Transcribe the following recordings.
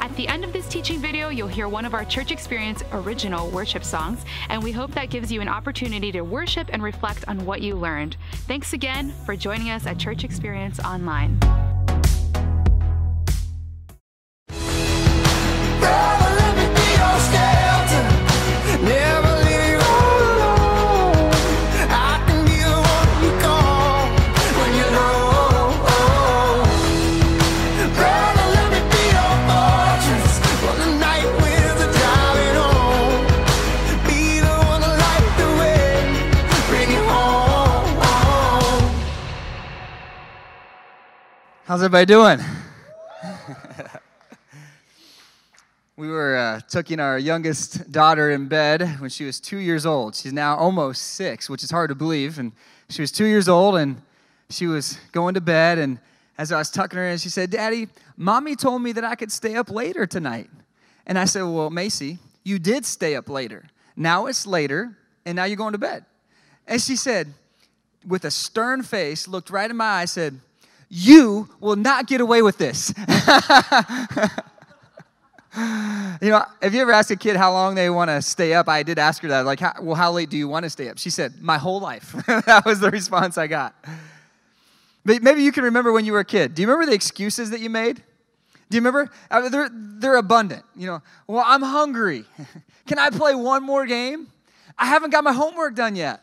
At the end of this teaching video, you'll hear one of our Church Experience original worship songs, and we hope that gives you an opportunity to worship and reflect on what you learned. Thanks again for joining us at Church Experience Online. How's everybody doing? we were uh, tucking our youngest daughter in bed when she was two years old. She's now almost six, which is hard to believe. And she was two years old and she was going to bed. And as I was tucking her in, she said, Daddy, mommy told me that I could stay up later tonight. And I said, Well, Macy, you did stay up later. Now it's later, and now you're going to bed. And she said, with a stern face, looked right in my eye, said, you will not get away with this. you know, have you ever asked a kid how long they want to stay up? I did ask her that, like, how, well, how late do you want to stay up? She said, my whole life. that was the response I got. But maybe you can remember when you were a kid. Do you remember the excuses that you made? Do you remember? Uh, they're, they're abundant. You know, well, I'm hungry. Can I play one more game? I haven't got my homework done yet.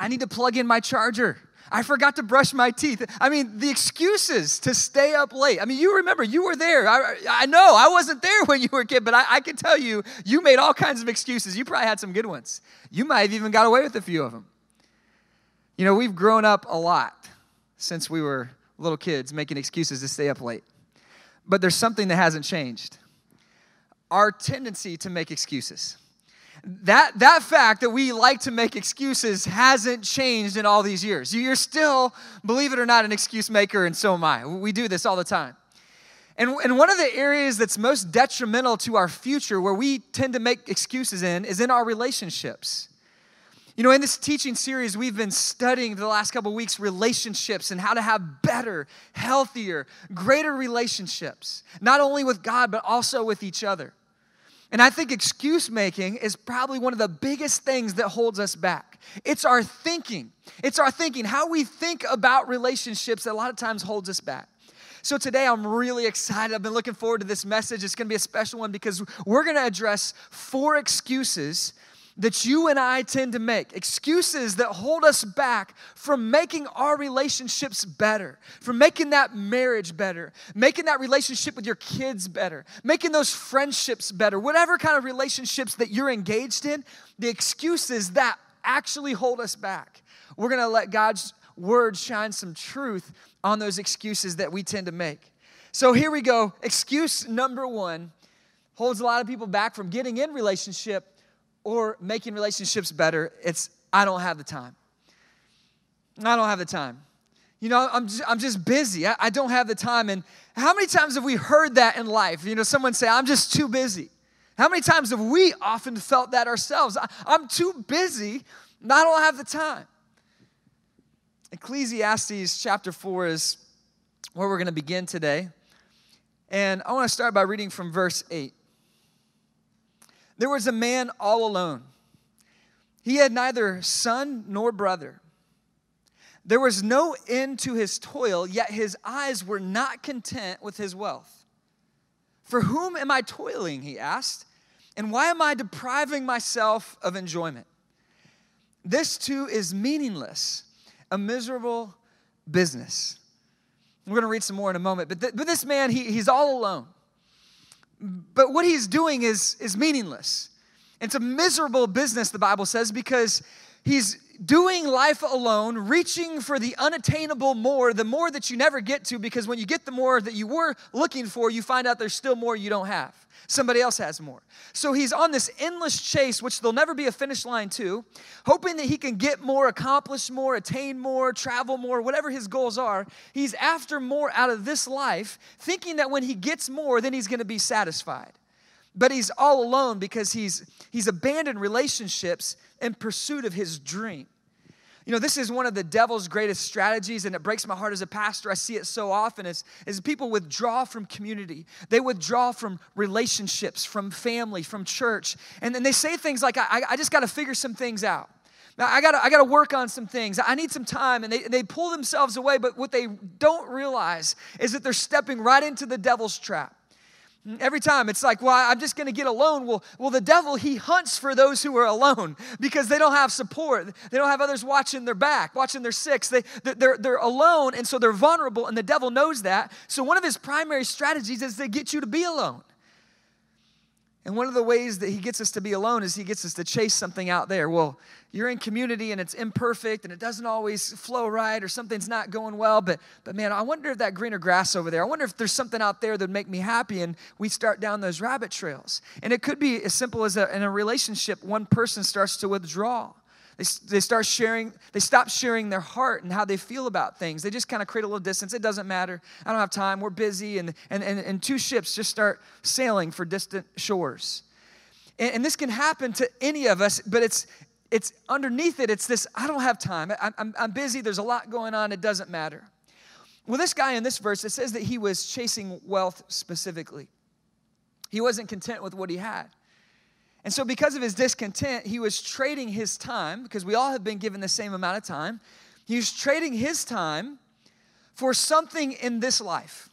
I need to plug in my charger. I forgot to brush my teeth. I mean, the excuses to stay up late. I mean, you remember, you were there. I, I know I wasn't there when you were a kid, but I, I can tell you, you made all kinds of excuses. You probably had some good ones. You might have even got away with a few of them. You know, we've grown up a lot since we were little kids making excuses to stay up late. But there's something that hasn't changed our tendency to make excuses that, that fact that we like to make excuses hasn't changed in all these years. You're still, believe it or not, an excuse maker, and so am I. We do this all the time. And, and one of the areas that's most detrimental to our future, where we tend to make excuses in, is in our relationships. You know, in this teaching series, we've been studying the last couple weeks relationships and how to have better, healthier, greater relationships, not only with God, but also with each other. And I think excuse making is probably one of the biggest things that holds us back. It's our thinking. It's our thinking, how we think about relationships that a lot of times holds us back. So today I'm really excited. I've been looking forward to this message. It's going to be a special one because we're going to address four excuses that you and I tend to make, excuses that hold us back from making our relationships better, from making that marriage better, making that relationship with your kids better, making those friendships better, whatever kind of relationships that you're engaged in, the excuses that actually hold us back. We're gonna let God's word shine some truth on those excuses that we tend to make. So here we go. Excuse number one holds a lot of people back from getting in relationship or making relationships better, it's I don't have the time. I don't have the time. You know, I'm just, I'm just busy. I, I don't have the time. And how many times have we heard that in life? You know, someone say, I'm just too busy. How many times have we often felt that ourselves? I, I'm too busy, I don't have the time. Ecclesiastes chapter 4 is where we're going to begin today. And I want to start by reading from verse 8. There was a man all alone. He had neither son nor brother. There was no end to his toil, yet his eyes were not content with his wealth. For whom am I toiling? He asked. And why am I depriving myself of enjoyment? This too is meaningless, a miserable business. We're going to read some more in a moment, but, th- but this man, he, he's all alone. But what he's doing is, is meaningless. It's a miserable business, the Bible says, because he's doing life alone, reaching for the unattainable more, the more that you never get to, because when you get the more that you were looking for, you find out there's still more you don't have. Somebody else has more. So he's on this endless chase, which there'll never be a finish line to, hoping that he can get more, accomplish more, attain more, travel more, whatever his goals are. He's after more out of this life, thinking that when he gets more, then he's gonna be satisfied. But he's all alone because he's, he's abandoned relationships in pursuit of his dream. You know, this is one of the devil's greatest strategies, and it breaks my heart as a pastor. I see it so often is, is people withdraw from community. They withdraw from relationships, from family, from church. And then they say things like, I, I just got to figure some things out. Now, I gotta, I gotta work on some things. I need some time. And they, they pull themselves away, but what they don't realize is that they're stepping right into the devil's trap. Every time it's like, well, I'm just going to get alone. Well, well, the devil, he hunts for those who are alone because they don't have support. They don't have others watching their back, watching their six. They, they're, they're alone, and so they're vulnerable, and the devil knows that. So one of his primary strategies is to get you to be alone. And one of the ways that he gets us to be alone is he gets us to chase something out there. Well, you're in community and it's imperfect and it doesn't always flow right or something's not going well, but but man, I wonder if that greener grass over there, I wonder if there's something out there that'd make me happy and we start down those rabbit trails. And it could be as simple as a, in a relationship, one person starts to withdraw. They, they start sharing, they stop sharing their heart and how they feel about things. They just kind of create a little distance. It doesn't matter. I don't have time. We're busy. And, and, and, and two ships just start sailing for distant shores. And, and this can happen to any of us, but it's, it's underneath it, it's this I don't have time. I, I'm, I'm busy. There's a lot going on. It doesn't matter. Well, this guy in this verse, it says that he was chasing wealth specifically. He wasn't content with what he had. And so, because of his discontent, he was trading his time, because we all have been given the same amount of time. He was trading his time for something in this life,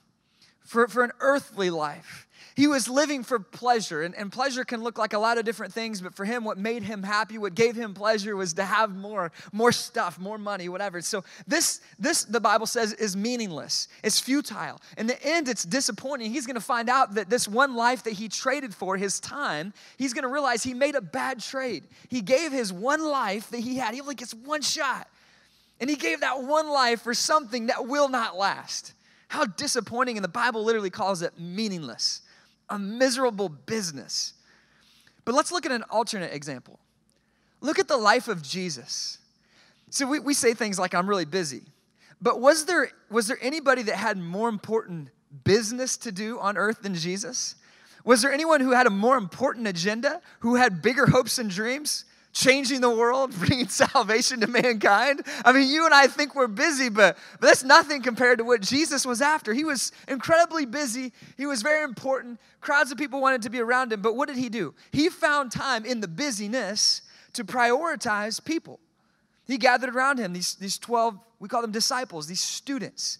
for, for an earthly life. He was living for pleasure, and, and pleasure can look like a lot of different things, but for him, what made him happy, what gave him pleasure was to have more, more stuff, more money, whatever. So this, this, the Bible says, is meaningless. It's futile. In the end, it's disappointing. He's gonna find out that this one life that he traded for, his time, he's gonna realize he made a bad trade. He gave his one life that he had, he only gets one shot. And he gave that one life for something that will not last. How disappointing, and the Bible literally calls it meaningless a miserable business. But let's look at an alternate example. Look at the life of Jesus. So we, we say things like, I'm really busy. But was there, was there anybody that had more important business to do on earth than Jesus? Was there anyone who had a more important agenda, who had bigger hopes and dreams? Changing the world, bringing salvation to mankind. I mean, you and I think we're busy, but, but that's nothing compared to what Jesus was after. He was incredibly busy, he was very important. Crowds of people wanted to be around him, but what did he do? He found time in the busyness to prioritize people. He gathered around him these, these 12, we call them disciples, these students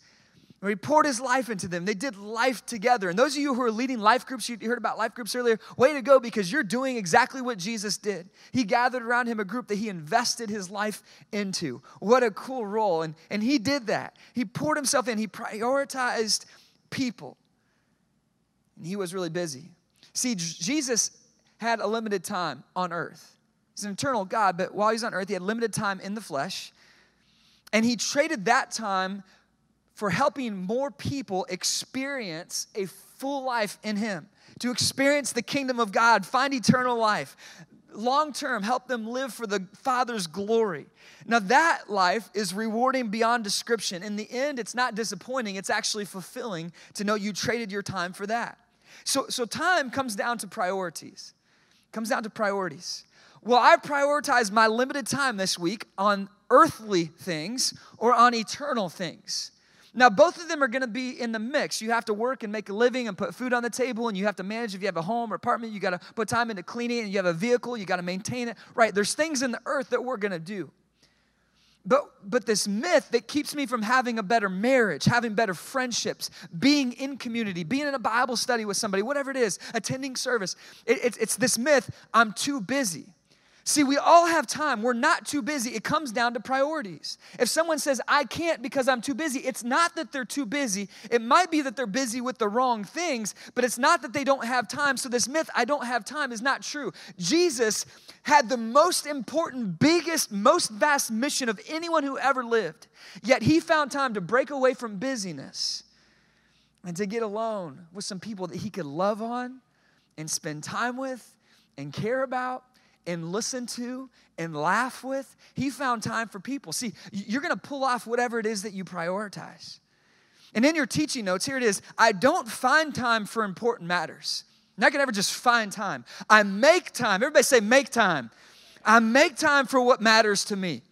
he poured his life into them. They did life together. And those of you who are leading life groups, you heard about life groups earlier, way to go because you're doing exactly what Jesus did. He gathered around him a group that he invested his life into. What a cool role. And, and he did that. He poured himself in, he prioritized people. And he was really busy. See, Jesus had a limited time on earth. He's an eternal God, but while he's on earth, he had limited time in the flesh. And he traded that time for helping more people experience a full life in Him, to experience the kingdom of God, find eternal life. Long term, help them live for the Father's glory. Now, that life is rewarding beyond description. In the end, it's not disappointing, it's actually fulfilling to know you traded your time for that. So, so time comes down to priorities. Comes down to priorities. Well, I prioritize my limited time this week on earthly things or on eternal things. Now, both of them are going to be in the mix. You have to work and make a living and put food on the table, and you have to manage if you have a home or apartment. You got to put time into cleaning, and you have a vehicle, you got to maintain it. Right? There's things in the earth that we're going to do. But, but this myth that keeps me from having a better marriage, having better friendships, being in community, being in a Bible study with somebody, whatever it is, attending service, it, it's, it's this myth I'm too busy. See, we all have time. We're not too busy. It comes down to priorities. If someone says, I can't because I'm too busy, it's not that they're too busy. It might be that they're busy with the wrong things, but it's not that they don't have time. So, this myth, I don't have time, is not true. Jesus had the most important, biggest, most vast mission of anyone who ever lived. Yet, he found time to break away from busyness and to get alone with some people that he could love on and spend time with and care about and listen to and laugh with. He found time for people. See, you're going to pull off whatever it is that you prioritize. And in your teaching notes, here it is I don't find time for important matters. Not to ever just find time. I make time. Everybody say, make time. I make time for what matters to me.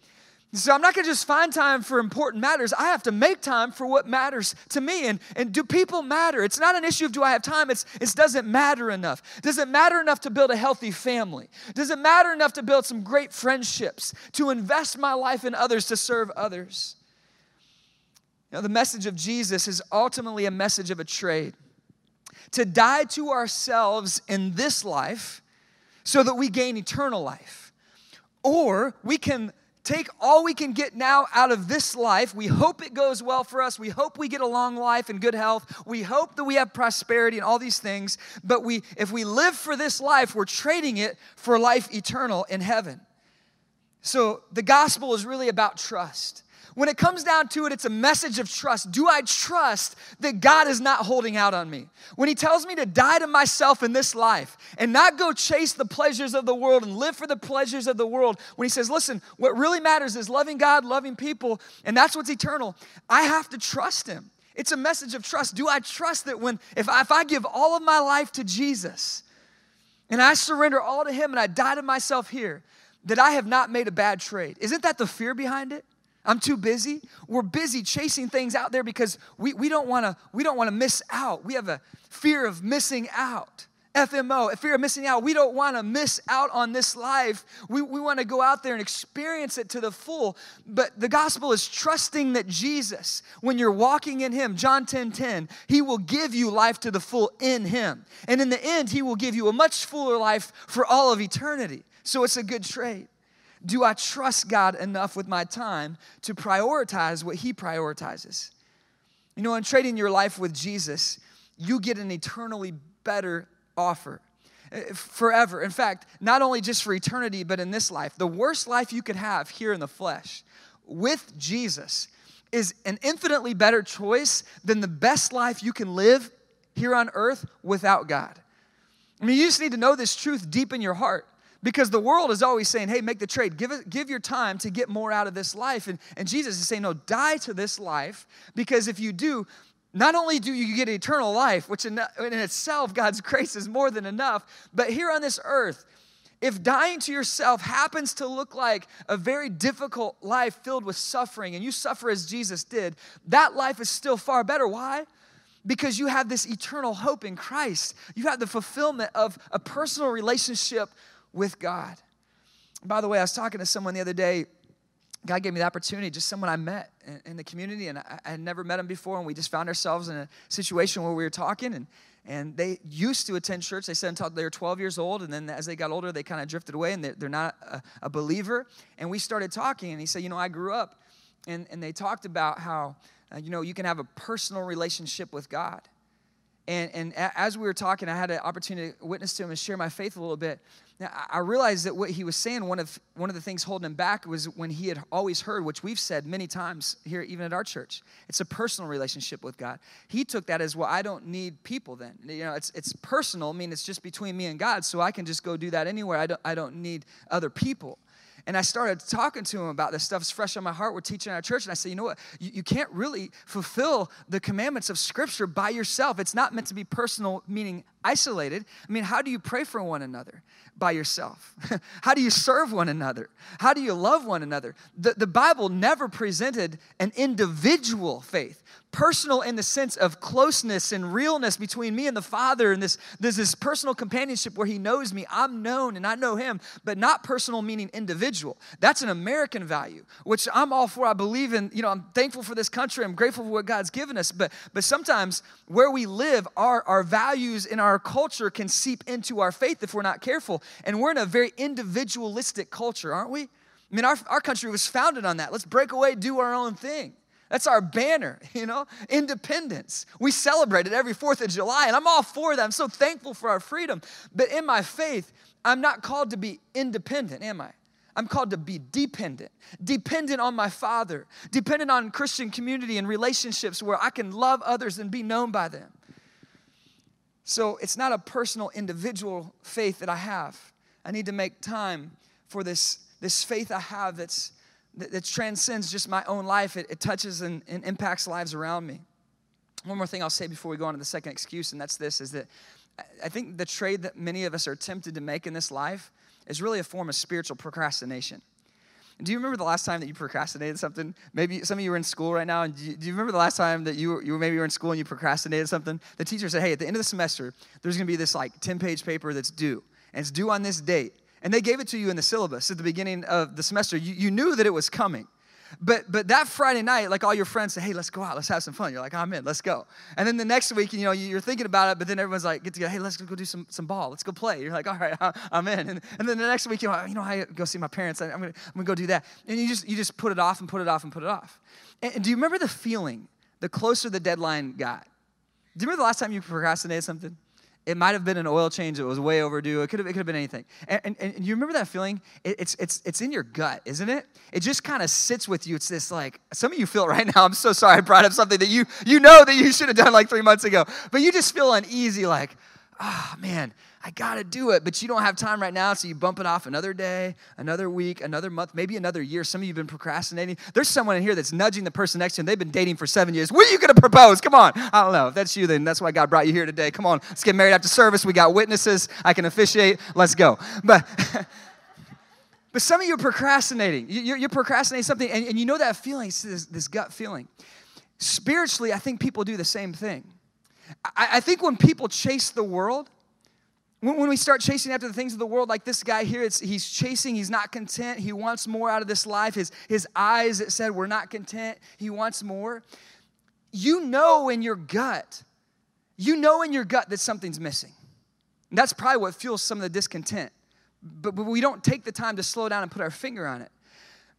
So I'm not going to just find time for important matters. I have to make time for what matters to me. And, and do people matter? It's not an issue of do I have time. It's it doesn't matter enough. Does it matter enough to build a healthy family? Does it matter enough to build some great friendships? To invest my life in others to serve others? You know, the message of Jesus is ultimately a message of a trade. To die to ourselves in this life so that we gain eternal life. Or we can take all we can get now out of this life. We hope it goes well for us. We hope we get a long life and good health. We hope that we have prosperity and all these things. But we, if we live for this life, we're trading it for life eternal in heaven. So the gospel is really about trust. When it comes down to it, it's a message of trust. Do I trust that God is not holding out on me? When He tells me to die to myself in this life and not go chase the pleasures of the world and live for the pleasures of the world, when He says, listen, what really matters is loving God, loving people, and that's what's eternal, I have to trust Him. It's a message of trust. Do I trust that when, if I, if I give all of my life to Jesus and I surrender all to Him and I die to myself here, that I have not made a bad trade? Isn't that the fear behind it? I'm too busy. We're busy chasing things out there because we, we don't want to we don't want to miss out. We have a fear of missing out. FMO, a fear of missing out. We don't want to miss out on this life. We, we want to go out there and experience it to the full. But the gospel is trusting that Jesus, when you're walking in Him, John 10 10, He will give you life to the full in Him. And in the end, He will give you a much fuller life for all of eternity. So it's a good trade. Do I trust God enough with my time to prioritize what He prioritizes? You know, in trading your life with Jesus, you get an eternally better offer eh, forever. In fact, not only just for eternity, but in this life. The worst life you could have here in the flesh with Jesus is an infinitely better choice than the best life you can live here on earth without God. I mean, you just need to know this truth deep in your heart. Because the world is always saying, hey, make the trade. Give, give your time to get more out of this life. And, and Jesus is saying, no, die to this life. Because if you do, not only do you get eternal life, which in, in itself, God's grace is more than enough, but here on this earth, if dying to yourself happens to look like a very difficult life filled with suffering, and you suffer as Jesus did, that life is still far better. Why? Because you have this eternal hope in Christ. You have the fulfillment of a personal relationship with God. By the way, I was talking to someone the other day. God gave me the opportunity, just someone I met in, the community, and I, I, had never met him before, and we just found ourselves in a situation where we were talking, and, and they used to attend church. They said until they were 12 years old, and then as they got older, they kind of drifted away, and they're, they're not a, a, believer. And we started talking, and he said, You know, I grew up, and, and they talked about how, uh, you know, you can have a personal relationship with God. And, and as we were talking, I had an opportunity to witness to him and share my faith a little bit. Now, I realized that what he was saying, one of, one of the things holding him back was when he had always heard, which we've said many times here, even at our church, it's a personal relationship with God. He took that as, well, I don't need people then. You know, it's, it's personal, I mean, it's just between me and God, so I can just go do that anywhere. I don't, I don't need other people. And I started talking to him about this stuff. It's fresh on my heart. We're teaching our church. And I said, you know what? You, you can't really fulfill the commandments of Scripture by yourself. It's not meant to be personal, meaning isolated. I mean, how do you pray for one another? By yourself. how do you serve one another? How do you love one another? The, the Bible never presented an individual faith, personal in the sense of closeness and realness between me and the Father, and this, there's this personal companionship where He knows me, I'm known, and I know Him, but not personal meaning individual. That's an American value, which I'm all for. I believe in, you know, I'm thankful for this country, I'm grateful for what God's given us, but, but sometimes where we live, our, our values in our culture can seep into our faith if we're not careful, and we're in a very individualistic culture, aren't we? I mean, our, our country was founded on that. Let's break away, do our own thing. That's our banner, you know, independence. We celebrate it every 4th of July, and I'm all for that. I'm so thankful for our freedom. But in my faith, I'm not called to be independent, am I? I'm called to be dependent, dependent on my Father, dependent on Christian community and relationships where I can love others and be known by them. So it's not a personal, individual faith that I have. I need to make time for this, this faith I have that's that, that transcends just my own life. It, it touches and, and impacts lives around me. One more thing I'll say before we go on to the second excuse, and that's this is that I think the trade that many of us are tempted to make in this life is really a form of spiritual procrastination. Do you remember the last time that you procrastinated something? Maybe some of you are in school right now, and do you, do you remember the last time that you were, you were maybe you were in school and you procrastinated something? The teacher said, "Hey, at the end of the semester, there's going to be this like 10-page paper that's due, and it's due on this date. And they gave it to you in the syllabus at the beginning of the semester. You, you knew that it was coming. But but that Friday night, like all your friends say, hey, let's go out, let's have some fun. You're like, I'm in, let's go. And then the next week, you know, you're thinking about it, but then everyone's like, get together, hey, let's go do some, some ball, let's go play. You're like, all right, I'm in. And, and then the next week, you know, you know, I go see my parents. I'm gonna, I'm gonna go do that. And you just you just put it off and put it off and put it off. And, and do you remember the feeling the closer the deadline got? Do you remember the last time you procrastinated something? It might have been an oil change that was way overdue. It could have, it could have been anything. And, and, and you remember that feeling? It, it's, it's, it's in your gut, isn't it? It just kind of sits with you. It's this like, some of you feel right now, I'm so sorry I brought up something that you, you know that you should have done like three months ago. But you just feel uneasy, like, oh man, I gotta do it, but you don't have time right now, so you bump it off another day, another week, another month, maybe another year. Some of you have been procrastinating. There's someone in here that's nudging the person next to and they've been dating for seven years. When are you gonna propose? Come on. I don't know. If that's you, then that's why God brought you here today. Come on, let's get married after service. We got witnesses. I can officiate. Let's go. But but some of you are procrastinating. You're, you're procrastinating something, and, and you know that feeling, this, this gut feeling. Spiritually, I think people do the same thing. I, I think when people chase the world, when, we start chasing after the things of the world, like this guy here, he's chasing, he's not content, he wants more out of this life. His, his eyes, it said, we're not content, he wants more. You know in your gut, you know in your gut that something's missing. And that's probably what fuels some of the discontent. But, but we don't take the time to slow down and put our finger on it.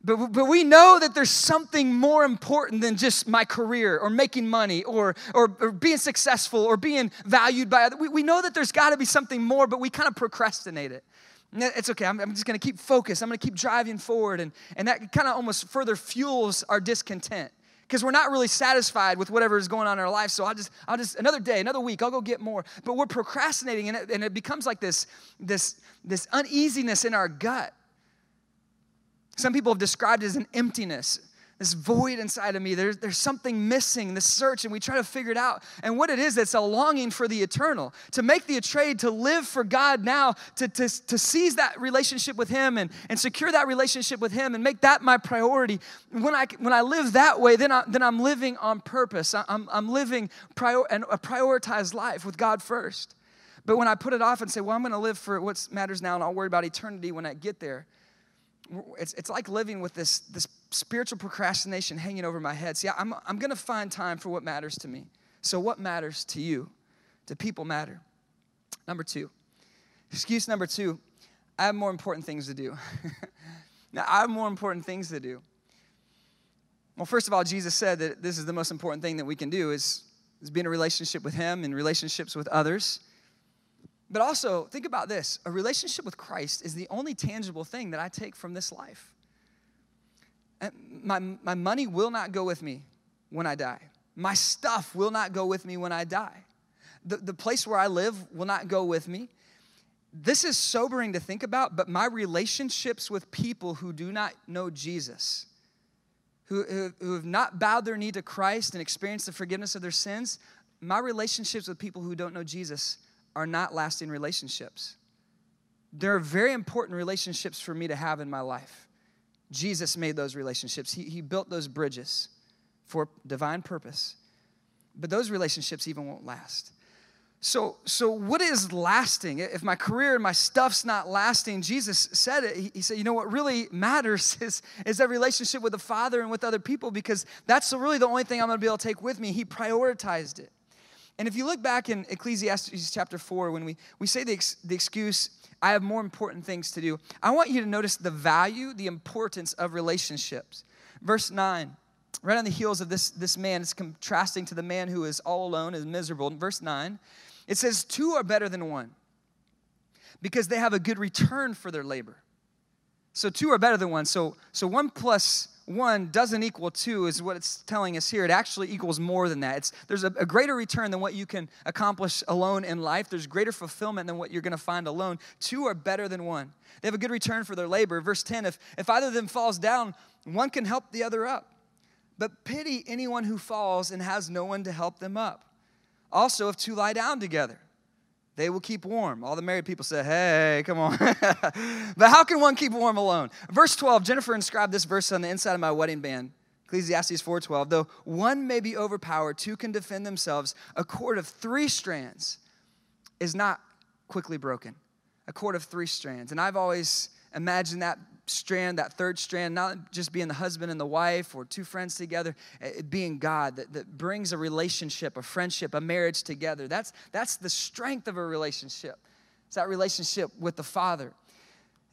But, but we know that there's something more important than just my career or making money or, or, or being successful or being valued by others. We, we know that there's got to be something more, but we kind of procrastinate it. It's okay, I'm, I'm just gonna keep focused. I'm gonna keep driving forward. And, and that kind of almost further fuels our discontent because we're not really satisfied with whatever is going on in our life. So I'll just, I'll just, another day, another week, I'll go get more. But we're procrastinating and it, and it becomes like this, this, this uneasiness in our gut. Some people have described it as an emptiness, this void inside of me. There's, there's something missing, this search, and we try to figure it out. And what it is, it's a longing for the eternal, to make the trade, to live for God now, to, to, to seize that relationship with Him and, and secure that relationship with Him and make that my priority. When I, when I live that way, then, I, then I'm living on purpose. I'm, I'm living prior, a prioritized life with God first. But when I put it off and say, well, I'm going to live for what matters now and I'll worry about eternity when I get there, it's, it's like living with this, this spiritual procrastination hanging over my head. See, I'm, I'm going to find time for what matters to me. So, what matters to you? Do people matter? Number two, excuse number two, I have more important things to do. now, I have more important things to do. Well, first of all, Jesus said that this is the most important thing that we can do is, is be in a relationship with Him and relationships with others. But also, think about this a relationship with Christ is the only tangible thing that I take from this life. My, my money will not go with me when I die, my stuff will not go with me when I die. The, the place where I live will not go with me. This is sobering to think about, but my relationships with people who do not know Jesus, who, who, who have not bowed their knee to Christ and experienced the forgiveness of their sins, my relationships with people who don't know Jesus are not lasting relationships. There are very important relationships for me to have in my life. Jesus made those relationships, He, he built those bridges for divine purpose. but those relationships even won't last. So, so what is lasting? If my career and my stuff's not lasting, Jesus said it. He, said, you know what really matters is, is that relationship with the Father and with other people because that's really the only thing I'm gonna be able to take with me. He prioritized it. And if you look back in Ecclesiastes chapter 4, when we, we say the, ex, the excuse, I have more important things to do, I want you to notice the value, the importance of relationships. Verse 9, right on the heels of this, this man, it's contrasting to the man who is all alone, is miserable. In verse 9, it says, Two are better than one because they have a good return for their labor. So two are better than one. So, so one plus one doesn't equal two is what it's telling us here. It actually equals more than that. It's, there's a, a greater return than what you can accomplish alone in life. There's greater fulfillment than what you're going to find alone. Two are better than one. They have a good return for their labor. Verse 10 if, if either of them falls down, one can help the other up. But pity anyone who falls and has no one to help them up. Also, if two lie down together, they will keep warm. All the married people say, hey, come on. but how can one keep warm alone? Verse 12, Jennifer inscribed this verse on the inside of my wedding band. Ecclesiastes 4:12, though one may be overpowered, two can defend themselves. A cord of three strands is not quickly broken. A cord of three strands. And I've always imagined that strand, that third strand, not just being the husband and the wife or two friends together, eh, it being God that, that brings a relationship, a friendship, a marriage together. That's, that's the strength of a relationship. It's that relationship with the Father.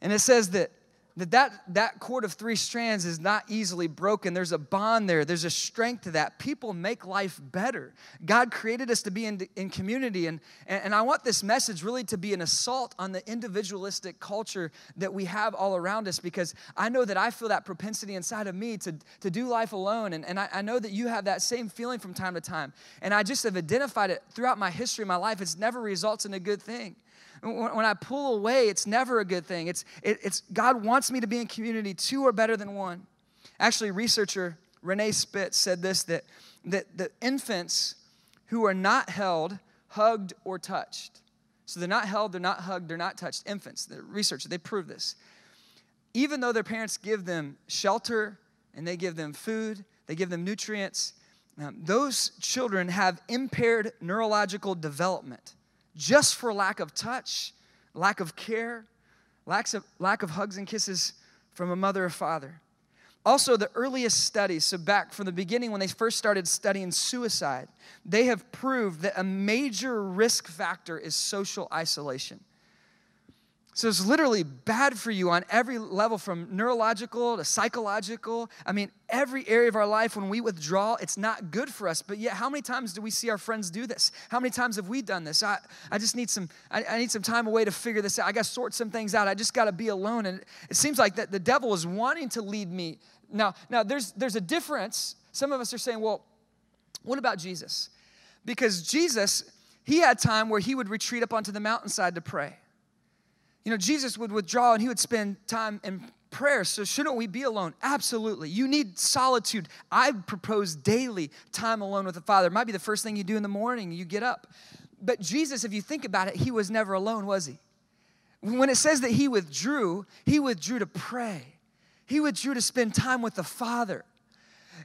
And it says that that, that that cord of three strands is not easily broken. There's a bond there, there's a strength to that. People make life better. God created us to be in, in community, and, and I want this message really to be an assault on the individualistic culture that we have all around us because I know that I feel that propensity inside of me to, to do life alone, and, and I, I know that you have that same feeling from time to time. And I just have identified it throughout my history, my life. It's never results in a good thing. When I pull away, it's never a good thing. It's, it, it's God wants me to be in community. Two are better than one. Actually, researcher Renee Spitz said this that, that the infants who are not held, hugged, or touched. So they're not held, they're not hugged, they're not touched. Infants, the researchers, they prove this. Even though their parents give them shelter and they give them food, they give them nutrients, um, those children have impaired neurological development just for lack of touch, lack of care, lack of, lack of hugs and kisses from a mother or father. Also, the earliest studies, so back from the beginning when they first started studying suicide, they have proved that a major risk factor is social isolation. So it's literally bad for you on every level from neurological to psychological. I mean, every area of our life, when we withdraw, it's not good for us. But yet, how many times do we see our friends do this? How many times have we done this? I, I just need some, I, I need some time away to figure this out. I got to sort some things out. I just got to be alone. And it seems like that the devil is wanting to lead me. Now, now there's, there's a difference. Some of us are saying, well, what about Jesus? Because Jesus, he had time where he would retreat up onto the mountainside to pray. You know, Jesus would withdraw and he would spend time in prayer. So, shouldn't we be alone? Absolutely. You need solitude. I propose daily time alone with the Father. It might be the first thing you do in the morning, you get up. But Jesus, if you think about it, he was never alone, was he? When it says that he withdrew, he withdrew to pray, he withdrew to spend time with the Father.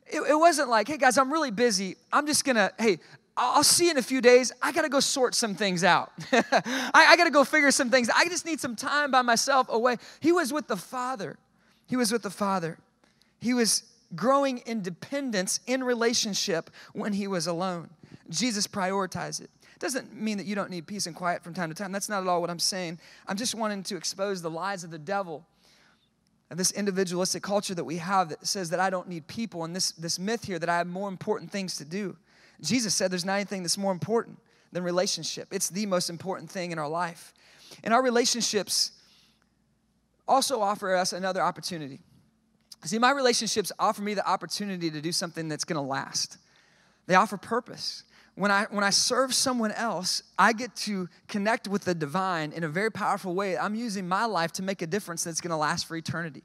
It, it wasn't like, hey guys, I'm really busy. I'm just gonna, hey, I'll see you in a few days. I got to go sort some things out. I, I got to go figure some things. I just need some time by myself away. He was with the Father. He was with the Father. He was growing independence in relationship when he was alone. Jesus prioritized it. Doesn't mean that you don't need peace and quiet from time to time. That's not at all what I'm saying. I'm just wanting to expose the lies of the devil and this individualistic culture that we have that says that I don't need people, and this, this myth here that I have more important things to do. Jesus said there's not anything that's more important than relationship. It's the most important thing in our life. And our relationships also offer us another opportunity. See, my relationships offer me the opportunity to do something that's gonna last. They offer purpose. When I, when I serve someone else, I get to connect with the divine in a very powerful way. I'm using my life to make a difference that's gonna last for eternity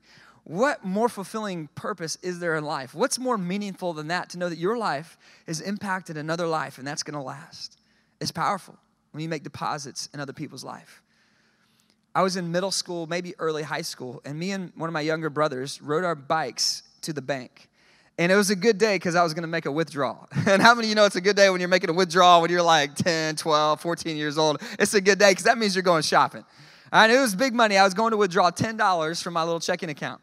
what more fulfilling purpose is there in life? What's more meaningful than that to know that your life has impacted another life and that's going to last? It's powerful when you make deposits in other people's life. I was in middle school, maybe early high school, and me and one of my younger brothers rode our bikes to the bank. And it was a good day because I was going to make a withdrawal. And how many of you know it's a good day when you're making a withdrawal when you're like 10, 12, 14 years old? It's a good day because that means you're going shopping. And it was big money. I was going to withdraw $10 from my little checking account.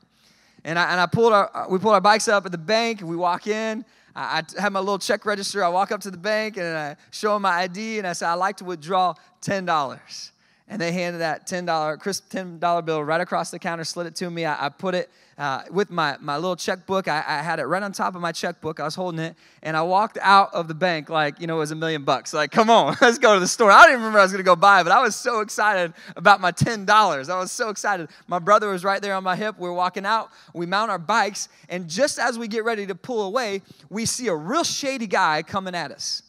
And I, and I pulled our, we pulled our bikes up at the bank. And We walk in. I, I have my little check register. I walk up to the bank and I show them my ID and I say, I'd like to withdraw $10. And they handed that $10, crisp $10 bill right across the counter, slid it to me. I, I put it uh, with my, my little checkbook. I, I, had it right on top of my checkbook. I was holding it, and I walked out of the bank like, you know, it was a million bucks. Like, come on, let's go to the store. I didn't remember I was going to go buy, but I was so excited about my $10. I was so excited. My brother was right there on my hip. We we're walking out. We mount our bikes, and just as we get ready to pull away, we see a real shady guy coming at us.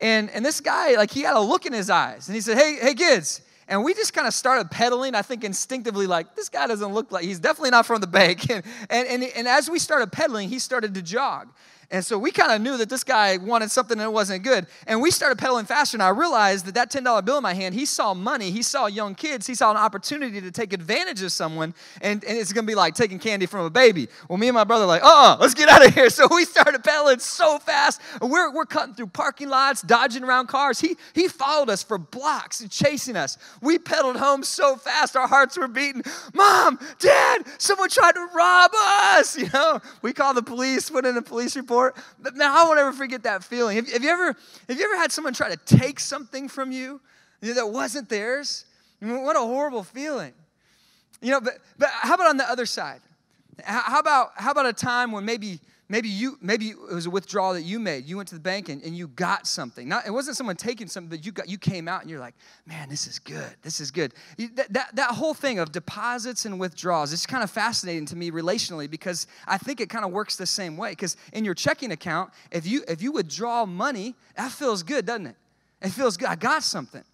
And, and this guy, like, he had a look in his eyes, and he said, hey, hey, kids, and we just kind of started pedaling, I think instinctively, like, this guy doesn't look like, he's definitely not from the bank. And, and, and, and as we started pedaling, he started to jog. And so we kind of knew that this guy wanted something that wasn't good. And we started pedaling faster. And I realized that that $10 bill in my hand, he saw money, he saw young kids, he saw an opportunity to take advantage of someone. And, and it's going to be like taking candy from a baby. Well, me and my brother like, uh uh-uh, let's get out of here. So we started pedaling so fast. We're, we're cutting through parking lots, dodging around cars. He, he followed us for blocks and chasing us. We pedaled home so fast, our hearts were beating. Mom, Dad, someone tried to rob us. You know, we called the police, put in a police report But man, I won't ever forget that feeling. Have, have, you ever, have you ever had someone try to take something from you that wasn't theirs? I mean, what a horrible feeling. You know, but, but how about on the other side? How about, how about a time when maybe maybe you maybe it was a withdrawal that you made. You went to the bank and, and you got something. Not it wasn't someone taking something but you got you came out and you're like man this is good. This is good. That, that, that whole thing of deposits and withdrawals it's kind of fascinating to me relationally because i think it kind of works the same way. Because in your checking account if you if you withdraw money that feels good doesn't it? It feels good. I got something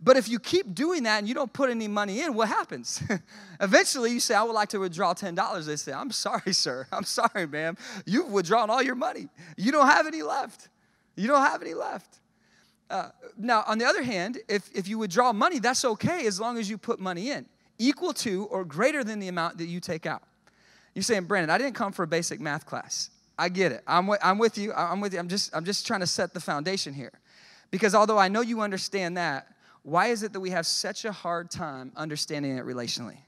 but if you keep doing that and you don't put any money in, what happens? Eventually, you say, I would like to withdraw $10. They say, I'm sorry, sir. I'm sorry, ma'am. You've withdrawn all your money. You don't have any left. You don't have any left. Uh, now, on the other hand, if, if you withdraw money, that's okay as long as you put money in, equal to or greater than the amount that you take out. You're saying, Brandon, I didn't come for a basic math class. I get it. I'm, I'm with you. I'm with you. I'm just, I'm just trying to set the foundation here. Because although I know you understand that, why is it that we have such a hard time understanding it relationally?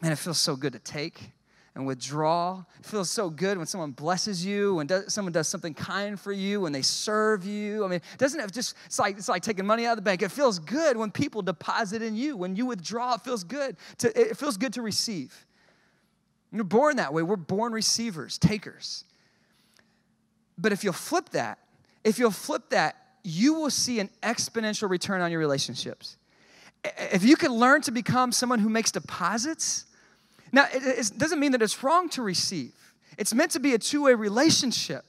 Man, it feels so good to take and withdraw. It feels so good when someone blesses you, when someone does something kind for you, when they serve you. I mean, doesn't it just, it's like, it's like taking money out of the bank. It feels good when people deposit in you. When you withdraw, it feels good. To, it feels good to receive. We're born that way. We're born receivers, takers. But if you'll flip that, if you'll flip that you will see an exponential return on your relationships. If you can learn to become someone who makes deposits, now it doesn't mean that it's wrong to receive, it's meant to be a two way relationship.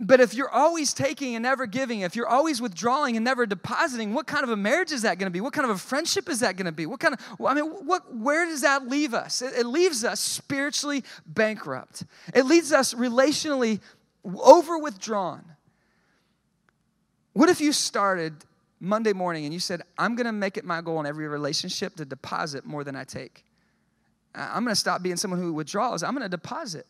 But if you're always taking and never giving, if you're always withdrawing and never depositing, what kind of a marriage is that going to be? What kind of a friendship is that going to be? What kind of, I mean, what, where does that leave us? It, it leaves us spiritually bankrupt. It leaves us relationally over withdrawn. What if you started Monday morning and you said, I'm going to make it my goal in every relationship to deposit more than I take? I'm going to stop being someone who withdraws. I'm going to deposit.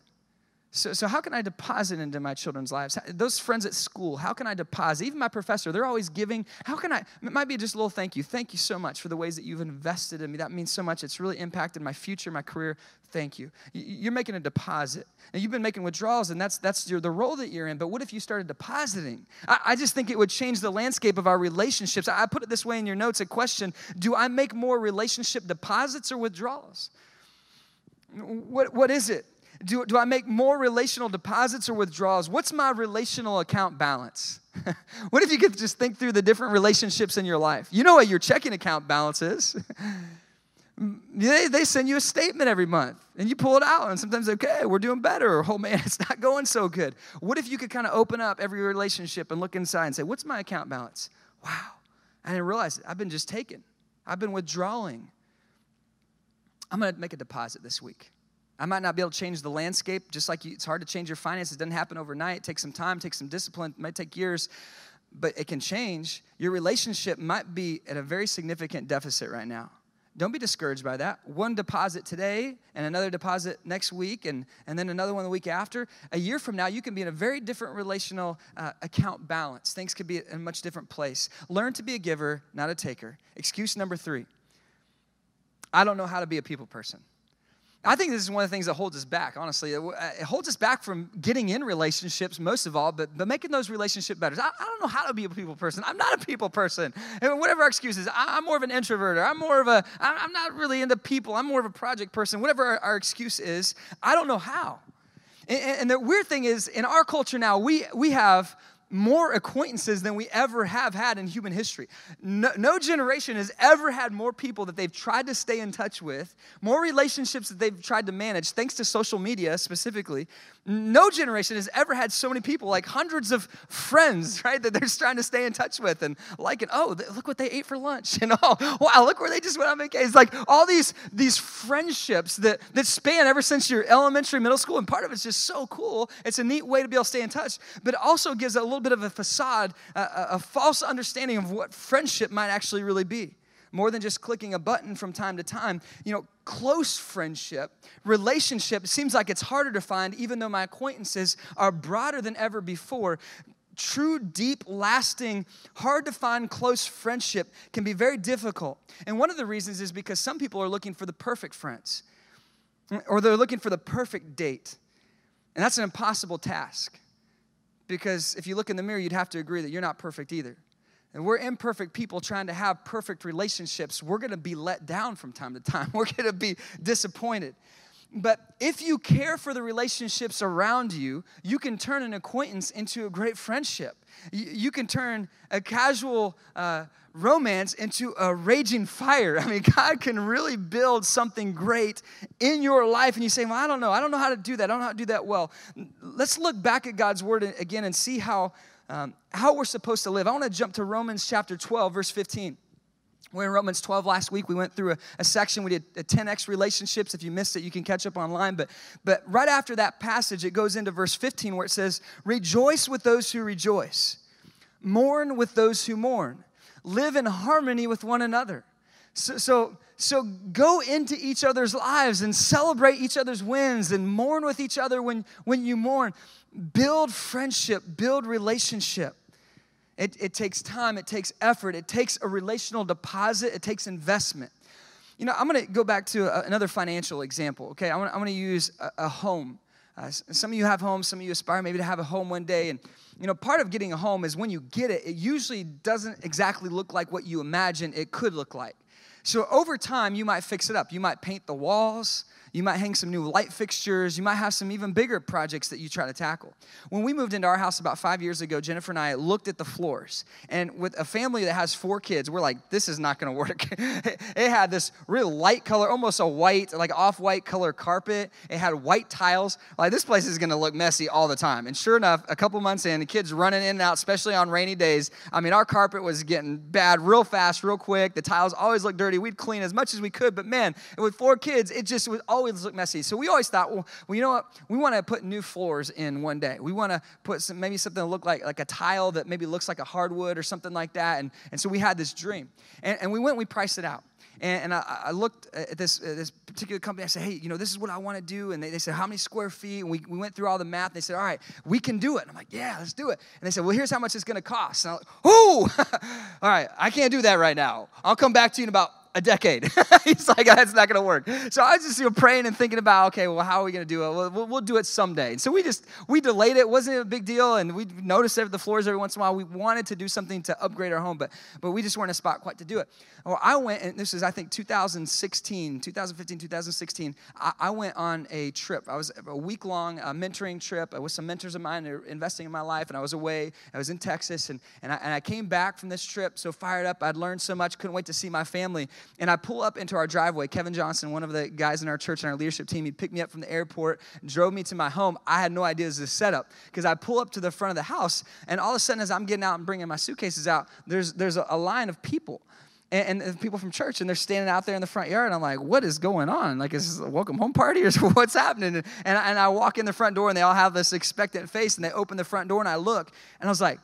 So, so how can I deposit into my children's lives? Those friends at school, how can I deposit? Even my professor, they're always giving. How can I? It might be just a little thank you. Thank you so much for the ways that you've invested in me. That means so much. It's really impacted my future, my career. Thank you. You're making a deposit. And you've been making withdrawals, and that's, that's your, the role that you're in. But what if you started depositing? I, I just think it would change the landscape of our relationships. I, I put it this way in your notes a question Do I make more relationship deposits or withdrawals? What, what is it? Do, do I make more relational deposits or withdrawals? What's my relational account balance? what if you could just think through the different relationships in your life? You know what your checking account balance is. they, they send you a statement every month and you pull it out and sometimes okay we're doing better or oh man it's not going so good what if you could kind of open up every relationship and look inside and say what's my account balance wow i didn't realize it i've been just taking i've been withdrawing i'm going to make a deposit this week I might not be able to change the landscape, just like you, it's hard to change your finances. It doesn't happen overnight. It takes some time, takes some discipline, it might take years, but it can change. Your relationship might be at a very significant deficit right now. don't be discouraged by that. One deposit today and another deposit next week and, and then another one the week after. A year from now, you can be in a very different relational uh, account balance. Things could be in a much different place. Learn to be a giver, not a taker. Excuse number three I don't know how to be a people person. I think this is one of the things that holds us back, honestly. Uh, it, holds us back from getting in relationships, most of all, but, but making those relationships better. I, I don't know how to be a people person. I'm not a people person. Whatever our excuses, I, am more of an introvert. Or I'm more of a, I'm not really into people. I'm more of a project person. Whatever our, our excuse is, I don't know how. And, and the weird thing is, in our culture now, we, we have more acquaintances than we ever have had in human history. No, no, generation has ever had more people that they've tried to stay in touch with, more relationships that they've tried to manage, thanks to social media specifically, no generation has ever had so many people, like hundreds of friends, right, that they're trying to stay in touch with and like it. Oh, look what they ate for lunch. And oh, wow, look where they just went on vacation. It's like all these, these friendships that, that span ever since your elementary, middle school. And part of it's just so cool. It's a neat way to be able to stay in touch, but it also gives a little bit of a facade, a, a false understanding of what friendship might actually really be more than just clicking a button from time to time. You know, close friendship, relationship, seems like it's harder to find, even though my acquaintances are broader than ever before. True, deep, lasting, hard to find close friendship can be very difficult. And one of the reasons is because some people are looking for the perfect friends, or they're looking for the perfect date. And that's an impossible task. Because if you look in the mirror, you'd have to agree that you're not perfect either and we're imperfect people trying to have perfect relationships, we're gonna be let down from time to time. We're gonna be disappointed. But if you care for the relationships around you, you can turn an acquaintance into a great friendship. You, can turn a casual uh, romance into a raging fire. I mean, God can really build something great in your life. And you say, Well, I don't know. I don't know how to do that. I don't know how to do that well. Let's look back at God's word again and see how um, how we're supposed to live. I want to jump to Romans chapter 12, verse 15. We're in Romans 12 last week. We went through a, a, section. We did a 10x relationships. If you missed it, you can catch up online. But, but right after that passage, it goes into verse 15 where it says, Rejoice with those who rejoice, mourn with those who mourn, live in harmony with one another. So, so, so go into each other's lives and celebrate each other's wins and mourn with each other when, when you mourn. Build friendship, build relationship. It, it takes time, it takes effort, it takes a relational deposit, it takes investment. You know, I'm gonna go back to a, another financial example, okay? I'm gonna, I'm gonna use a, a home. Uh, some of you have homes, some of you aspire maybe to have a home one day. And, you know, part of getting a home is when you get it, it usually doesn't exactly look like what you imagine it could look like. So over time, you might fix it up. You might paint the walls. You might hang some new light fixtures. You might have some even bigger projects that you try to tackle. When we moved into our house about five years ago, Jennifer and I looked at the floors. And with a family that has four kids, we're like, this is not going to work. it had this real light color, almost a white, like off white color carpet. It had white tiles. Like, this place is going to look messy all the time. And sure enough, a couple months in, the kids running in and out, especially on rainy days. I mean, our carpet was getting bad real fast, real quick. The tiles always looked dirty. We'd clean as much as we could. But man, with four kids, it just was always look messy. So we always thought, well, well you know what? We want to put new floors in one day. We want to put some, maybe something that look like, like a tile that maybe looks like a hardwood or something like that. And, and so we had this dream. And, and we went and we priced it out. And, and I, I, looked at this, uh, this particular company. I said, hey, you know, this is what I want to do. And they, they said, how many square feet? And we, we went through all the math. They said, all right, we can do it. And I'm like, yeah, let's do it. And they said, well, here's how much it's going to cost. And I'm like, oh, all right, I can't do that right now. I'll come back to you in about a decade. He's like, that's not going to work. So I was just you know, praying and thinking about, okay, well, how are we going to do it? Well, we'll, do it someday. And so we just, we delayed it. it. wasn't a big deal. And we noticed the floors every once in a while. We wanted to do something to upgrade our home, but, but we just weren't in a spot quite to do it. Well, I went, and this is, I think, 2016, 2015, 2016. I, I went on a trip. I was a week long uh, mentoring trip with some mentors of mine. Investing in my life, and I was away. I was in Texas, and, and, I, and I came back from this trip so fired up. I'd learned so much, couldn't wait to see my family. And I pull up into our driveway. Kevin Johnson, one of the guys in our church and our leadership team, he picked me up from the airport, drove me to my home. I had no idea this was a setup because I pull up to the front of the house, and all of a sudden, as I'm getting out and bringing my suitcases out, there's, there's a, a line of people and, and, people from church, and they're standing out there in the front yard. I'm like, what is going on? Like, is this a welcome home party or what's happening? And, and, and I walk in the front door, and they all have this expectant face, and they open the front door, and I look, and I was like,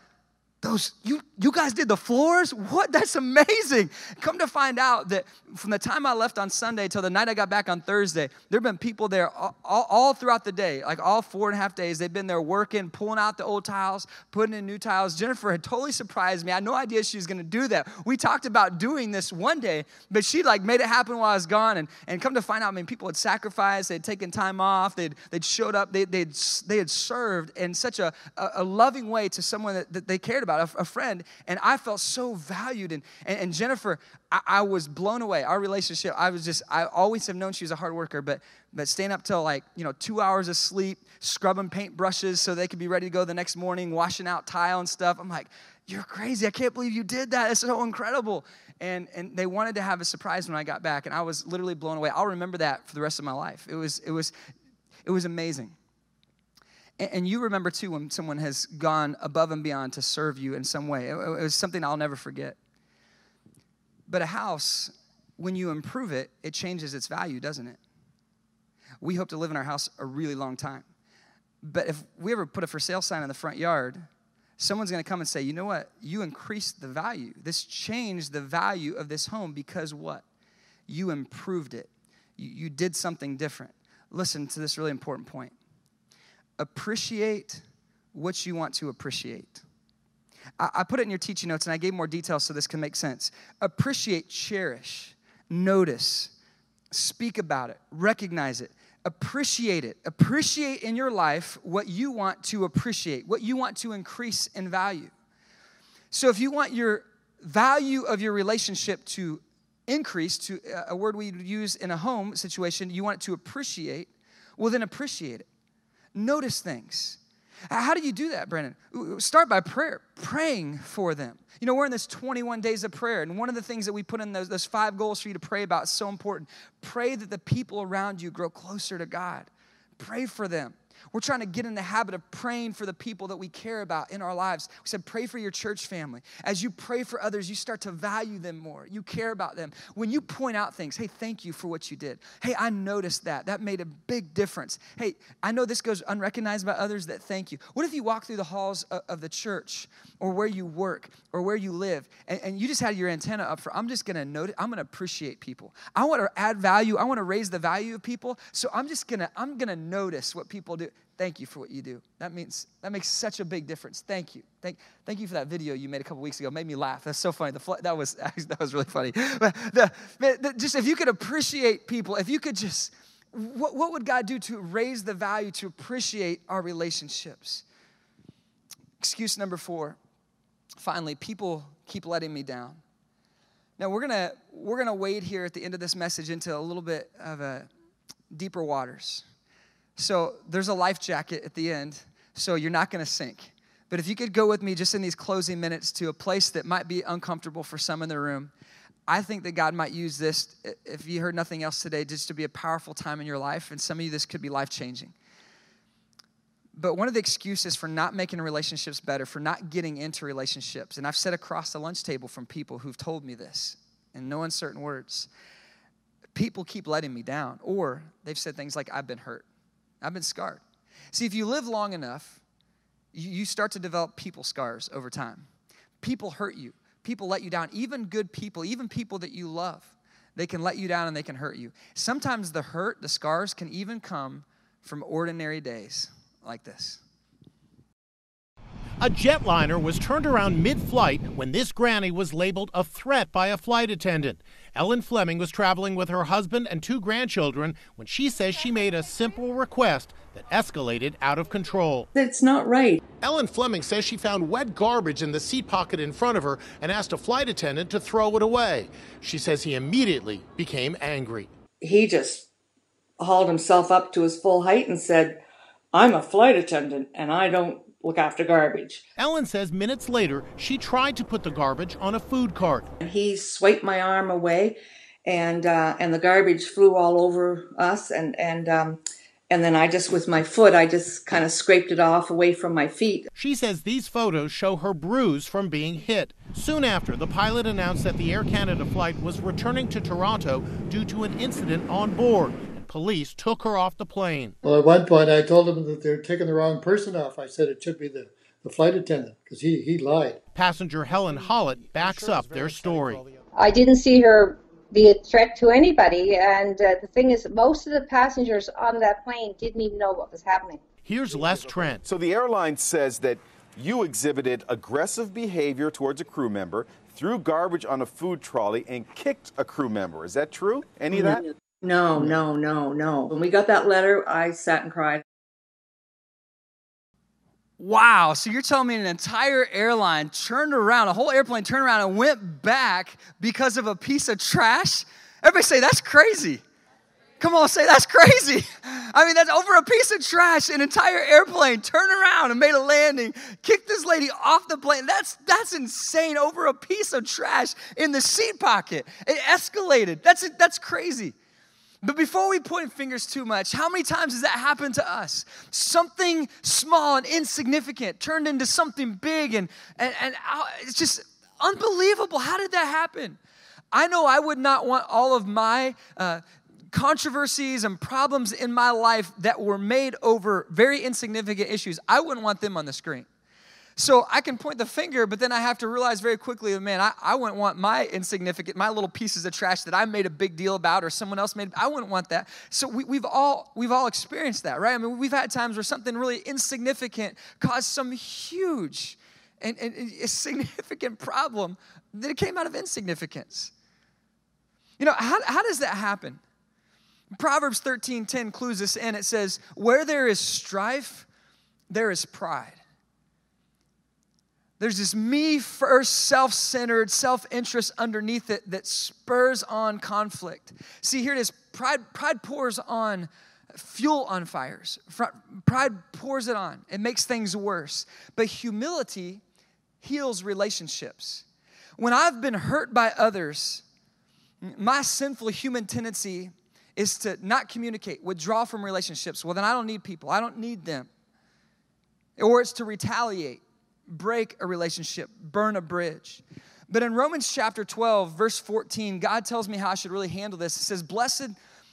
those you you guys did the floors? What? That's amazing. Come to find out that from the time i left on sunday till the night i got back on thursday there have been people there all, all, all, throughout the day like all four and a half days. They've been there working pulling out the old tiles putting in new tiles. Jennifer had totally surprised me. I had no idea she was going to do that. We talked about doing this one day but she like made it happen while i was gone. And, and come to find out i mean people had sacrificed they'd taken time off they'd, they'd showed up they, they'd, they had served in such a, a, a loving way to someone that, that they cared about a, a friend, and I felt so valued. And, and, and Jennifer, I, I, was blown away. Our relationship, I was just, I always have known she was a hard worker, but, but staying up till like, you know, two hours of sleep, scrubbing paint brushes so they could be ready to go the next morning, washing out tile and stuff. I'm like, you're crazy. I can't believe you did that. It's so incredible. And, and they wanted to have a surprise when I got back, and I was literally blown away. I'll remember that for the rest of my life. It was, it was, it was amazing. And you remember too when someone has gone above and beyond to serve you in some way. It was something I'll never forget. But a house, when you improve it, it changes its value, doesn't it? We hope to live in our house a really long time. But if we ever put a for sale sign in the front yard, someone's going to come and say, you know what? You increased the value. This changed the value of this home because what? You improved it. You, you did something different. Listen to this really important point appreciate what you want to appreciate. I, I put it in your teaching notes and I gave more details so this can make sense. Appreciate, cherish, notice, speak about it, recognize it, appreciate it. Appreciate in your life what you want to appreciate, what you want to increase in value. So if you want your value of your relationship to increase, to uh, a word we use in a home situation, you want it to appreciate, well, then appreciate it notice things. How do you do that, Brandon? Start by prayer, praying for them. You know, we're in this 21 days of prayer, and one of the things that we put in those, those five goals for you to pray about is so important. Pray that the people around you grow closer to God. Pray for them. We're trying to get in the habit of praying for the people that we care about in our lives. We said, pray for your church family. As you pray for others, you start to value them more. You care about them. When you point out things, hey, thank you for what you did. Hey, I noticed that. That made a big difference. Hey, I know this goes unrecognized by others that thank you. What if you walk through the halls of the church or where you work or where you live and, and you just had your antenna up for, I'm just gonna notice, I'm gonna appreciate people. I wanna add value. I wanna raise the value of people. So I'm just gonna, I'm gonna notice what people do. Thank you for what you do. That means that makes such a big difference. Thank you. Thank, thank you for that video you made a couple weeks ago. It made me laugh. That's so funny. The that was that was really funny. But the, the, just if you could appreciate people, if you could just what, what would God do to raise the value to appreciate our relationships? Excuse number four. Finally, people keep letting me down. Now we're gonna we're gonna wade here at the end of this message into a little bit of a deeper waters. So there's a life jacket at the end, so you're not gonna sink. But if you could go with me just in these closing minutes to a place that might be uncomfortable for some in the room, I think that God might use this, if you heard nothing else today, just to be a powerful time in your life. And some of you, this could be life changing. But one of the excuses for not making relationships better, for not getting into relationships, and I've said across the lunch table from people who've told me this in no uncertain words, people keep letting me down. Or they've said things like, I've been hurt. I've been scarred. See, if you live long enough, you start to develop people scars over time. People hurt you, people let you down, even good people, even people that you love. They can let you down and they can hurt you. Sometimes the hurt, the scars can even come from ordinary days like this. A jetliner was turned around mid flight when this granny was labeled a threat by a flight attendant. Ellen Fleming was traveling with her husband and two grandchildren when she says she made a simple request that escalated out of control. That's not right. Ellen Fleming says she found wet garbage in the seat pocket in front of her and asked a flight attendant to throw it away. She says he immediately became angry. He just hauled himself up to his full height and said, I'm a flight attendant and I don't look after garbage. Ellen says minutes later, she tried to put the garbage on a food cart. He swiped my arm away, and uh, and the garbage flew all over us, and and um, and then I just with my foot, I just kind of scraped it off away from my feet. She says these photos show her bruise from being hit. Soon after, the pilot announced that the Air Canada flight was returning to Toronto due to an incident on board police took her off the plane. Well, at one point, I told them that they're taking the wrong person off. I said it should be the, the flight attendant because he, he lied. Passenger Helen Hollett backs up their story. I didn't see her be a threat to anybody. And uh, the thing is, most of the passengers on that plane didn't even know what was happening. Here's Les Trent. So the airline says that you exhibited aggressive behavior towards a crew member, threw garbage on a food trolley, and kicked a crew member. Is that true? Any of that? No, no, no, no. When we got that letter, I sat and cried. Wow. So you're telling me an entire airline turned around, a whole airplane turned around and went back because of a piece of trash? Everybody say, that's crazy. Come on, say that's crazy. I mean, that's over a piece of trash. An entire airplane turned around and made a landing, kicked this lady off the plane. That's that's insane. Over a piece of trash in the seat pocket. It escalated. That's that's crazy. But before we point fingers too much, how many times has that happened to us? Something small and insignificant turned into something big, and, and, and it's just unbelievable. How did that happen? I know I would not want all of my uh, controversies and problems in my life that were made over very insignificant issues, I wouldn't want them on the screen. So I can point the finger, but then I have to realize very quickly, man, I, I wouldn't want my insignificant, my little pieces of trash that I made a big deal about or someone else made, I wouldn't want that. So we, we've all we've all experienced that, right? I mean, we've had times where something really insignificant caused some huge and, and, and significant problem that it came out of insignificance. You know, how, how does that happen? Proverbs 13 10 clues us in. It says, Where there is strife, there is pride. There's this me first, self centered, self interest underneath it that spurs on conflict. See, here it is pride, pride pours on fuel on fires. Pride pours it on, it makes things worse. But humility heals relationships. When I've been hurt by others, my sinful human tendency is to not communicate, withdraw from relationships. Well, then I don't need people, I don't need them. Or it's to retaliate break a relationship, burn a bridge. But in Romans chapter 12, verse 14, God tells me how I should really handle this. It says, Blessed,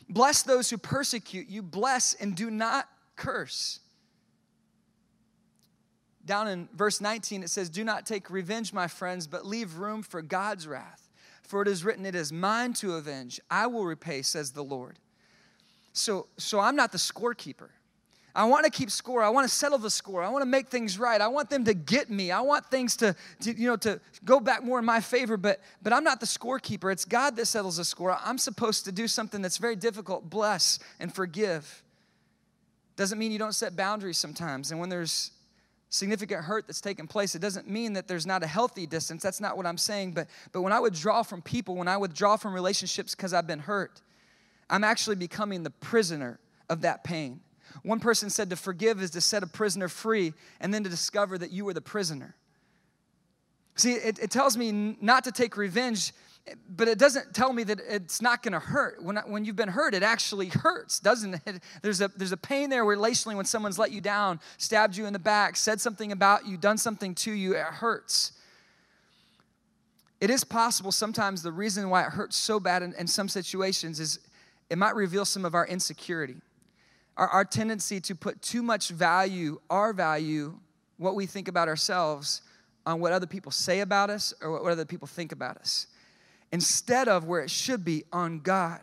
bless those who persecute you, bless and do not curse. Down in verse 19, it says, Do not take revenge, my friends, but leave room for God's wrath. For it is written, It is mine to avenge. I will repay, says the Lord. So, so I'm not the scorekeeper. I want to keep score. I want to settle the score. I want to make things right. I want them to get me. I want things to, to, you know, to go back more in my favor, but, but I'm not the scorekeeper. It's God that settles the score. I'm supposed to do something that's very difficult bless and forgive. Doesn't mean you don't set boundaries sometimes. And when there's significant hurt that's taken place, it doesn't mean that there's not a healthy distance. That's not what I'm saying. But, but when I withdraw from people, when I withdraw from relationships because I've been hurt, I'm actually becoming the prisoner of that pain. One person said to forgive is to set a prisoner free and then to discover that you were the prisoner. See, it, it tells me not to take revenge, but it doesn't tell me that it's not going to hurt. When, when you've been hurt, it actually hurts, doesn't it? There's a, there's a pain there relationally when someone's let you down, stabbed you in the back, said something about you, done something to you, it hurts. It is possible sometimes the reason why it hurts so bad in, in some situations is it might reveal some of our insecurity our, our tendency to put too much value, our value, what we think about ourselves, on what other people say about us or what other people think about us, instead of where it should be on God.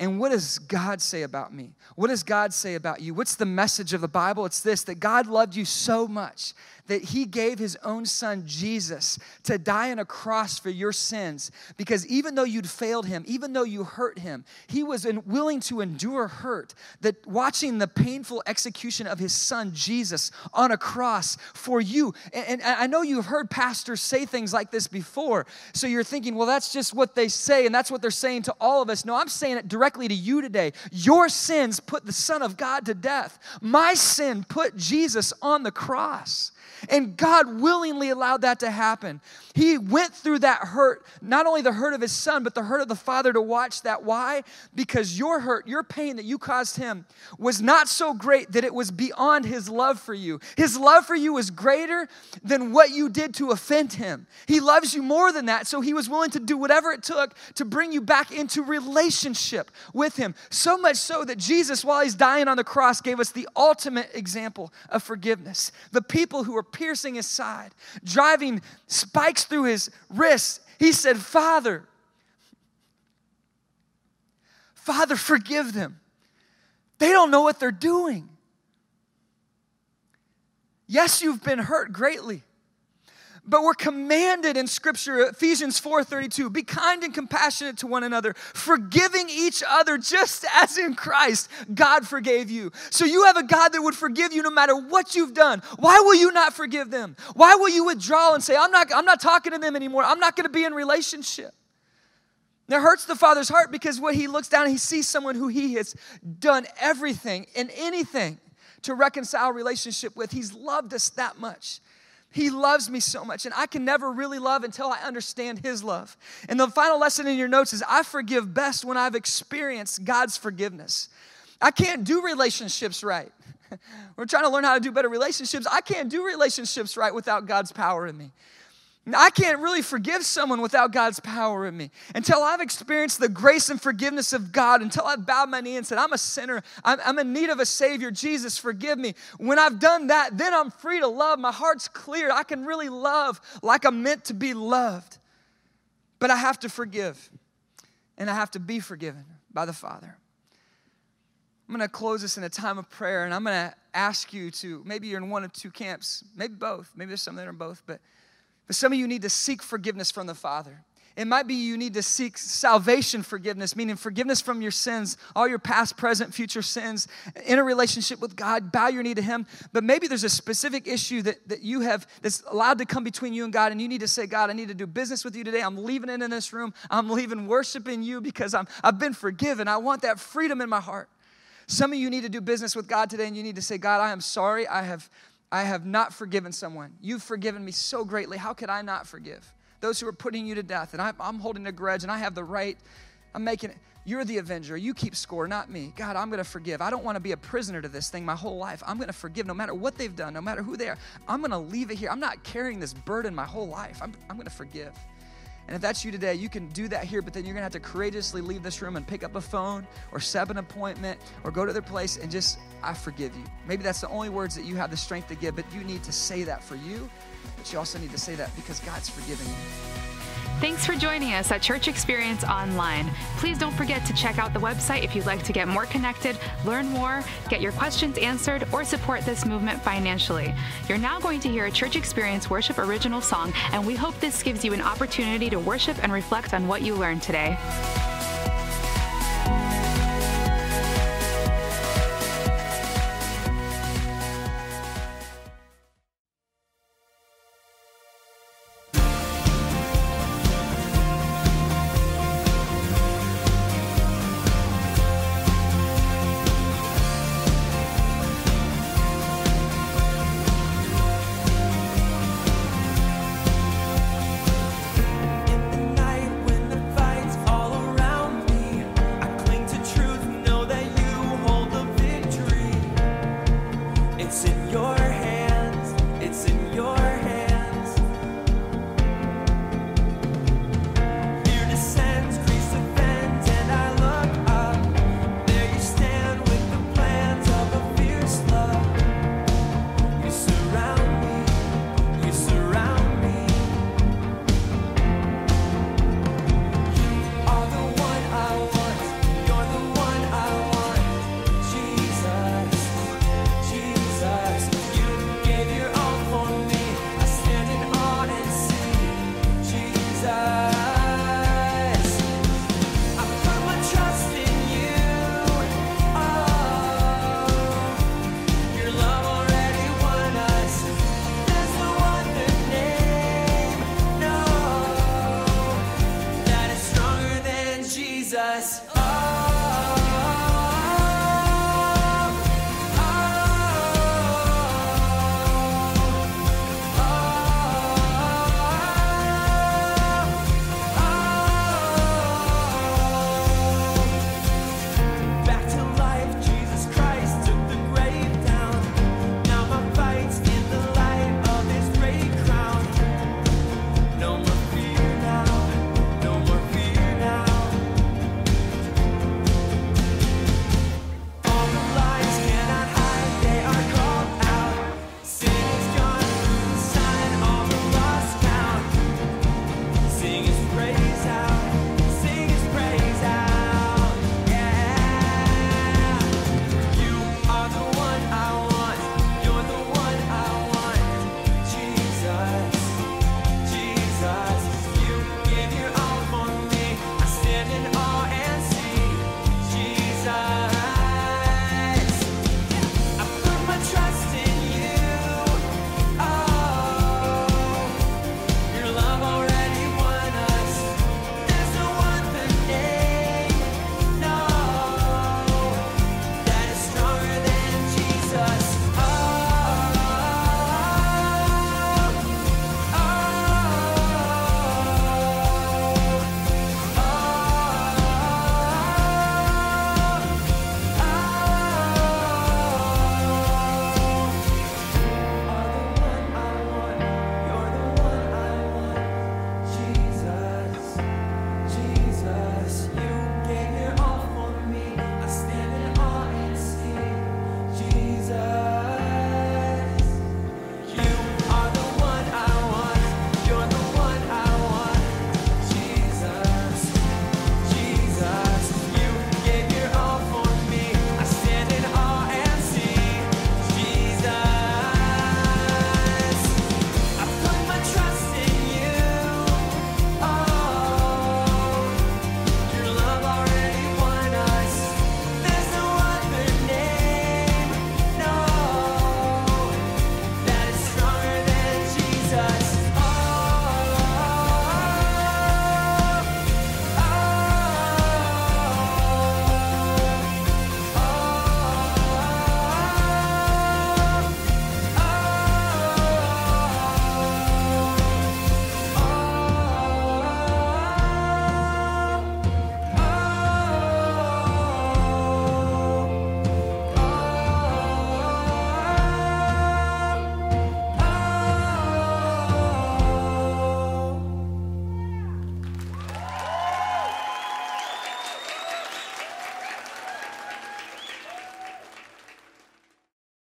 And what does God say about me? What does God say about you? What's the message of the Bible? It's this that God loved you so much that he gave his own son Jesus to die on a cross for your sins because even though you'd failed him, even though you hurt him, he was willing to endure hurt. That watching the painful execution of his son Jesus on a cross for you. And, and I know you've heard pastors say things like this before. So you're thinking, well, that's just what they say and that's what they're saying to all of us. No, I'm saying it directly to you today. Your sins put the Son of God to death. My sin put Jesus on the cross. And God willingly allowed that to happen. He went through that hurt, not only the hurt of his son, but the hurt of the father to watch that. Why? Because your hurt, your pain that you caused him was not so great that it was beyond his love for you. His love for you was greater than what you did to offend him. He loves you more than that, so he was willing to do whatever it took to bring you back into relationship with him. So much so that Jesus, while he's dying on the cross, gave us the ultimate example of forgiveness. The people who were piercing his side, driving spikes through his wrists, he said, Father, Father, forgive them. They don't know what they're doing. Yes, you've been hurt greatly. But we're commanded in scripture, Ephesians 4:32, be kind and compassionate to one another, forgiving each other just as in Christ God forgave you. So you have a God that would forgive you no matter what you've done. Why will you not forgive them? Why will you withdraw and say, I'm not, I'm not talking to them anymore. I'm not going to be in relationship. That hurts the Father's heart because when he looks down and he sees someone who he has done everything and anything to reconcile relationship with, he's loved us that much. He loves me so much, and I can never really love until I understand His love. And the final lesson in your notes is I forgive best when I've experienced God's forgiveness. I can't do relationships right. We're trying to learn how to do better relationships. I can't do relationships right without God's power in me. I can't really forgive someone without God's power in me. Until I've experienced the grace and forgiveness of God, until I've bowed my knee and said, I'm a sinner, I'm, I'm, in need of a Savior, Jesus, forgive me. When I've done that, then I'm free to love. My heart's clear. I can really love like I'm meant to be loved. But I have to forgive, and I have to be forgiven by the Father. I'm going to close this in a time of prayer, and I'm going to ask you to maybe you're in one of two camps, maybe both, maybe there's some that are in both, but but some of you need to seek forgiveness from the Father. It might be you need to seek salvation forgiveness, meaning forgiveness from your sins, all your past, present, future sins, in a relationship with God, bow your knee to Him. But maybe there's a specific issue that, that you have that's allowed to come between you and God, and you need to say, God, I need to do business with you today. I'm leaving it in this room. I'm leaving worshiping you because I'm, I've been forgiven. I want that freedom in my heart. Some of you need to do business with God today, and you need to say, God, I am sorry. I have I have not forgiven someone. You've forgiven me so greatly. How could I not forgive? Those who are putting you to death, and I, am holding a grudge, and I have the right. I'm making it. You're the avenger. You keep score, not me. God, I'm going to forgive. I don't want to be a prisoner to this thing my whole life. I'm going to forgive no matter what they've done, no matter who they are. I'm going to leave it here. I'm not carrying this burden my whole life. I'm, I'm going to forgive. And if that's you today, you can do that here, but then you're gonna have to courageously leave this room and pick up a phone or set an appointment or go to their place and just, I forgive you. Maybe that's the only words that you have the strength to give, but you need to say that for you, but you also need to say that because God's forgiven you. Thanks for joining us at Church Experience Online. Please don't forget to check out the website if you'd like to get more connected, learn more, get your questions answered, or support this movement financially. You're now going to hear a Church Experience Worship original song, and we hope this gives you an opportunity to worship and reflect on what you learned today.